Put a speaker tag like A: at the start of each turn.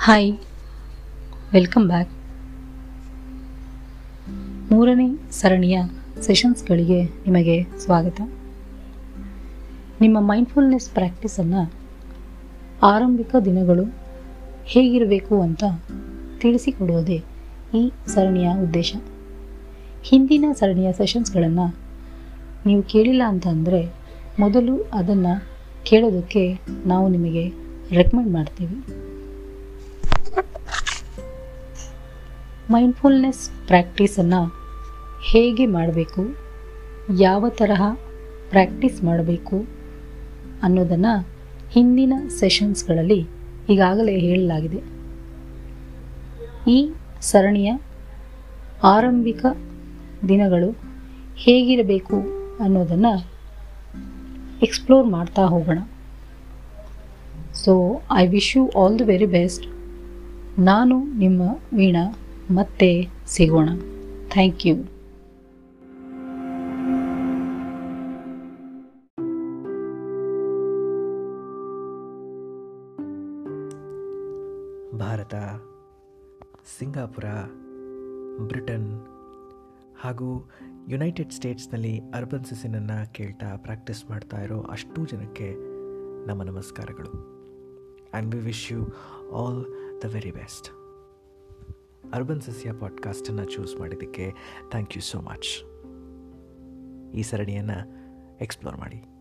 A: Hi welcome back ಮೂರನೇ ಸರಣಿಯ ಸೆಷನ್ಸ್ಗಳಿಗೆ ನಿಮಗೆ ಸ್ವಾಗತ. ನಿಮ್ಮ ಮೈಂಡ್ಫುಲ್ನೆಸ್ ಪ್ರಾಕ್ಟೀಸನ್ನು ಆರಂಭಿಕ ದಿನಗಳು ಹೇಗಿರಬೇಕು ಅಂತ ತಿಳಿಸಿಕೊಡುವುದೇ ಈ ಸರಣಿಯ ಉದ್ದೇಶ. ಹಿಂದಿನ ಸರಣಿಯ ಸೆಷನ್ಸ್ಗಳನ್ನು ನೀವು ಕೇಳಿಲ್ಲ ಅಂತ ಅಂದರೆ ಮೊದಲು ಅದನ್ನು ಕೇಳೋದಕ್ಕೆ ನಾವು ನಿಮಗೆ ರೆಕಮೆಂಡ್ ಮಾಡ್ತೀವಿ. ಮೈಂಡ್ಫುಲ್ನೆಸ್ ಪ್ರಾಕ್ಟೀಸನ್ನು ಹೇಗೆ ಮಾಡಬೇಕು? ಯಾವ ತರಹ ಪ್ರಾಕ್ಟೀಸ್ ಮಾಡಬೇಕು? ಅನ್ನೋದನ್ನು ಹಿಂದಿನ ಸೆಷನ್ಸ್ಗಳಲ್ಲಿ ಈಗಾಗಲೇ ಹೇಳಲಾಗಿದೆ. ಈ ಸರಣಿಯ ಆರಂಭಿಕ ದಿನಗಳು ಹೇಗಿರಬೇಕು ಅನ್ನೋದನ್ನು ಎಕ್ಸ್ಪ್ಲೋರ್ ಮಾಡ್ತಾ ಹೋಗೋಣ. So I wish you all the very best ನಾನು ನಿಮ್ಮ ವೀಣಾ. ಮತ್ತೆ ಸಿಗೋಣ. Thank you
B: Bharat, Singapore, Britain ಹಾಗೂ ಯುನೈಟೆಡ್ ಸ್ಟೇಟ್ಸ್ನಲ್ಲಿ ಅರ್ಬನ್ ಸಿಸಿನನ್ನು ಕೇಳ್ತಾ ಪ್ರಾಕ್ಟೀಸ್ ಮಾಡ್ತಾ ಇರೋ ಅಷ್ಟೂ ಜನಕ್ಕೆ ನಮ್ಮ ನಮಸ್ಕಾರಗಳು. And we wish you all the very best urban ಸಸ್ಯ ಪಾಡ್ಕಾಸ್ಟನ್ನು ಚೂಸ್ ಮಾಡಿದ್ದಕ್ಕೆ ಥ್ಯಾಂಕ್ ಯು ಸೋ ಮಚ್. ಈ ಸರಣಿಯನ್ನು ಎಕ್ಸ್ಪ್ಲೋರ್ ಮಾಡಿ.